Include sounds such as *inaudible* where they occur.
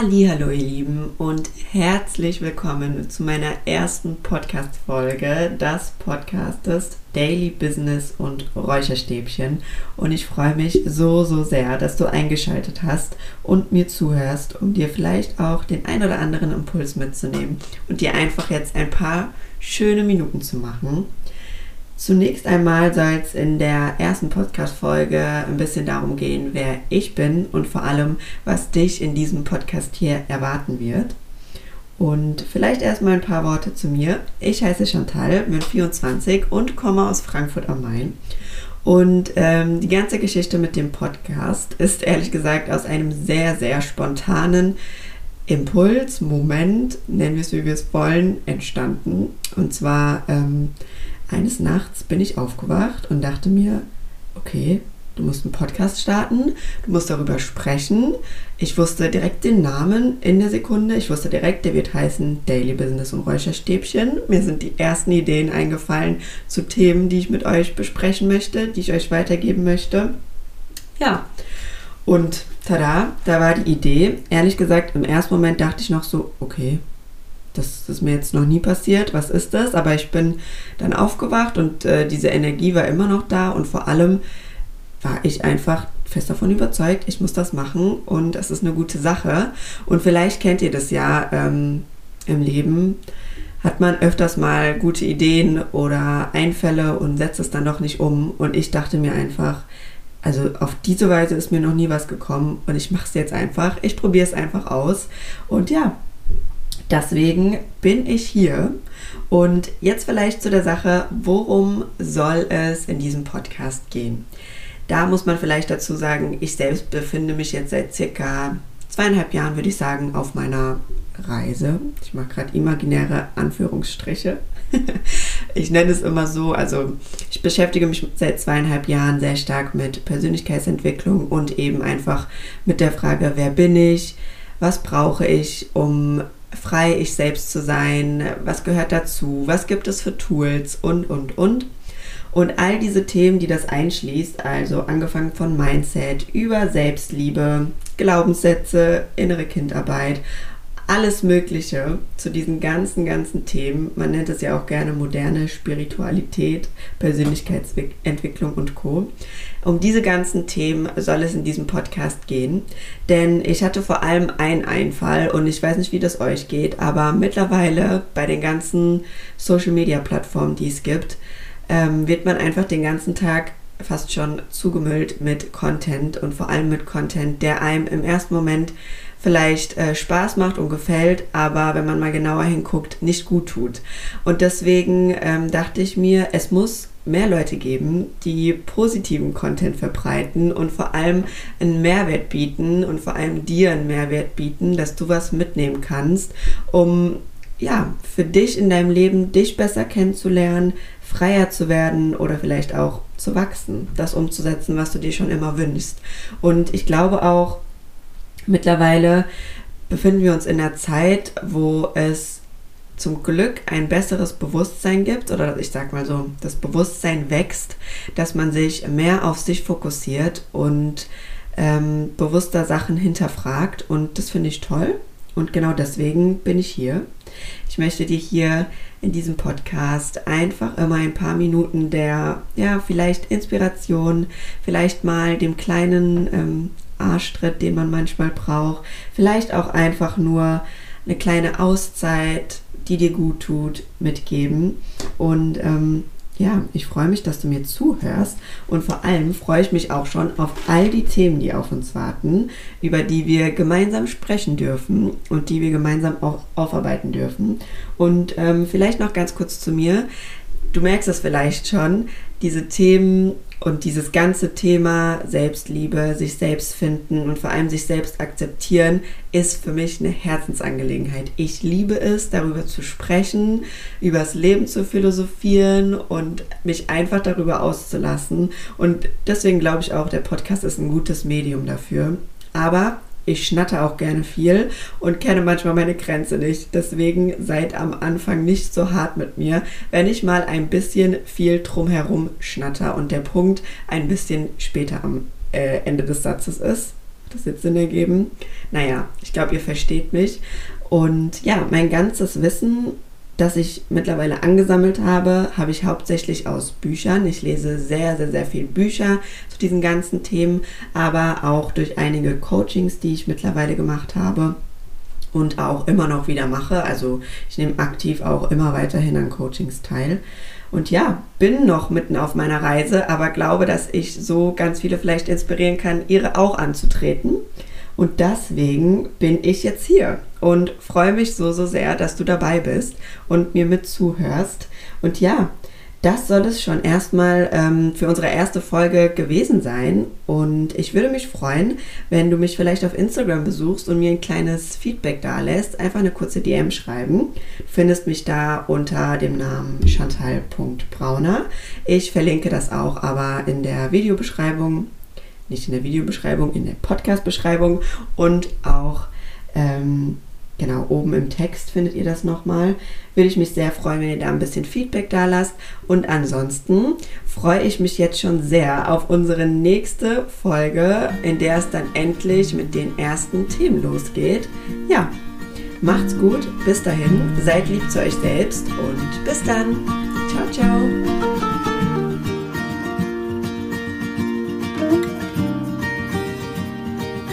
Hallo, ihr Lieben und herzlich willkommen zu meiner ersten Podcast-Folge des Podcastes Daily Business und Räucherstäbchen. Und ich freue mich so, so sehr, dass du eingeschaltet hast und mir zuhörst, um dir vielleicht auch den ein oder anderen Impuls mitzunehmen und dir einfach jetzt ein paar schöne Minuten zu machen. Zunächst einmal soll es in der ersten Podcast-Folge ein bisschen darum gehen, wer ich bin und vor allem, was dich in diesem Podcast hier erwarten wird. Und vielleicht erstmal ein paar Worte zu mir. Ich heiße Chantal, bin 24 und komme aus Frankfurt am Main. Und ähm, die ganze Geschichte mit dem Podcast ist ehrlich gesagt aus einem sehr, sehr spontanen Impuls, Moment, nennen wir es wie wir es wollen, entstanden. Und zwar ähm, eines Nachts bin ich aufgewacht und dachte mir, okay, du musst einen Podcast starten, du musst darüber sprechen. Ich wusste direkt den Namen in der Sekunde. Ich wusste direkt, der wird heißen Daily Business und Räucherstäbchen. Mir sind die ersten Ideen eingefallen zu Themen, die ich mit euch besprechen möchte, die ich euch weitergeben möchte. Ja, und tada, da war die Idee. Ehrlich gesagt, im ersten Moment dachte ich noch so, okay, das ist mir jetzt noch nie passiert, was ist das? Aber ich bin dann aufgewacht und äh, diese Energie war immer noch da und vor allem war ich einfach fest davon überzeugt, ich muss das machen und es ist eine gute Sache. Und vielleicht kennt ihr das ja ähm, im Leben, hat man öfters mal gute Ideen oder Einfälle und setzt es dann doch nicht um. Und ich dachte mir einfach, also auf diese Weise ist mir noch nie was gekommen und ich mache es jetzt einfach. Ich probiere es einfach aus. Und ja, Deswegen bin ich hier. Und jetzt vielleicht zu der Sache, worum soll es in diesem Podcast gehen? Da muss man vielleicht dazu sagen, ich selbst befinde mich jetzt seit circa zweieinhalb Jahren, würde ich sagen, auf meiner Reise. Ich mache gerade imaginäre Anführungsstriche. *laughs* ich nenne es immer so. Also ich beschäftige mich seit zweieinhalb Jahren sehr stark mit Persönlichkeitsentwicklung und eben einfach mit der Frage, wer bin ich, was brauche ich, um frei ich selbst zu sein, was gehört dazu, was gibt es für Tools? Und, und, und. Und all diese Themen, die das einschließt, also angefangen von Mindset über Selbstliebe, Glaubenssätze, innere Kindarbeit, alles Mögliche zu diesen ganzen, ganzen Themen. Man nennt es ja auch gerne moderne Spiritualität, Persönlichkeitsentwicklung und Co. Um diese ganzen Themen soll es in diesem Podcast gehen, denn ich hatte vor allem einen Einfall und ich weiß nicht, wie das euch geht, aber mittlerweile bei den ganzen Social-Media-Plattformen, die es gibt, ähm, wird man einfach den ganzen Tag fast schon zugemüllt mit Content und vor allem mit Content, der einem im ersten Moment vielleicht äh, Spaß macht und gefällt, aber wenn man mal genauer hinguckt, nicht gut tut. Und deswegen ähm, dachte ich mir, es muss mehr Leute geben, die positiven Content verbreiten und vor allem einen Mehrwert bieten und vor allem dir einen Mehrwert bieten, dass du was mitnehmen kannst, um ja, für dich in deinem Leben dich besser kennenzulernen, freier zu werden oder vielleicht auch zu wachsen, das umzusetzen, was du dir schon immer wünschst. Und ich glaube auch, Mittlerweile befinden wir uns in einer Zeit, wo es zum Glück ein besseres Bewusstsein gibt oder ich sag mal so, das Bewusstsein wächst, dass man sich mehr auf sich fokussiert und ähm, bewusster Sachen hinterfragt und das finde ich toll und genau deswegen bin ich hier. Ich möchte dir hier in diesem Podcast einfach immer ein paar Minuten der, ja, vielleicht Inspiration, vielleicht mal dem kleinen ähm, Arschtritt, den man manchmal braucht. Vielleicht auch einfach nur eine kleine Auszeit, die dir gut tut, mitgeben. Und ähm, ja, ich freue mich, dass du mir zuhörst und vor allem freue ich mich auch schon auf all die Themen, die auf uns warten, über die wir gemeinsam sprechen dürfen und die wir gemeinsam auch aufarbeiten dürfen. Und ähm, vielleicht noch ganz kurz zu mir. Du merkst es vielleicht schon, diese Themen und dieses ganze Thema Selbstliebe, sich selbst finden und vor allem sich selbst akzeptieren, ist für mich eine Herzensangelegenheit. Ich liebe es, darüber zu sprechen, über das Leben zu philosophieren und mich einfach darüber auszulassen. Und deswegen glaube ich auch, der Podcast ist ein gutes Medium dafür. Aber ich schnatte auch gerne viel und kenne manchmal meine Grenze nicht. Deswegen seid am Anfang nicht so hart mit mir, wenn ich mal ein bisschen viel drumherum schnatter und der Punkt ein bisschen später am äh, Ende des Satzes ist. Das jetzt Sinn ergeben? Naja, ich glaube, ihr versteht mich. Und ja, mein ganzes Wissen, das ich mittlerweile angesammelt habe, habe ich hauptsächlich aus Büchern. Ich lese sehr, sehr, sehr viel Bücher zu diesen ganzen Themen, aber auch durch einige Coachings, die ich mittlerweile gemacht habe und auch immer noch wieder mache. Also ich nehme aktiv auch immer weiterhin an Coachings teil. Und ja, bin noch mitten auf meiner Reise, aber glaube, dass ich so ganz viele vielleicht inspirieren kann, ihre auch anzutreten. Und deswegen bin ich jetzt hier und freue mich so, so sehr, dass du dabei bist und mir mit zuhörst. Und ja, das soll es schon erstmal ähm, für unsere erste Folge gewesen sein. Und ich würde mich freuen, wenn du mich vielleicht auf Instagram besuchst und mir ein kleines Feedback da lässt. Einfach eine kurze DM schreiben. Du findest mich da unter dem Namen chantal.brauner. Ich verlinke das auch aber in der Videobeschreibung. Nicht in der Videobeschreibung, in der Podcast-Beschreibung und auch ähm, Genau, oben im Text findet ihr das nochmal. Würde ich mich sehr freuen, wenn ihr da ein bisschen Feedback da lasst. Und ansonsten freue ich mich jetzt schon sehr auf unsere nächste Folge, in der es dann endlich mit den ersten Themen losgeht. Ja, macht's gut, bis dahin, seid lieb zu euch selbst und bis dann. Ciao, ciao.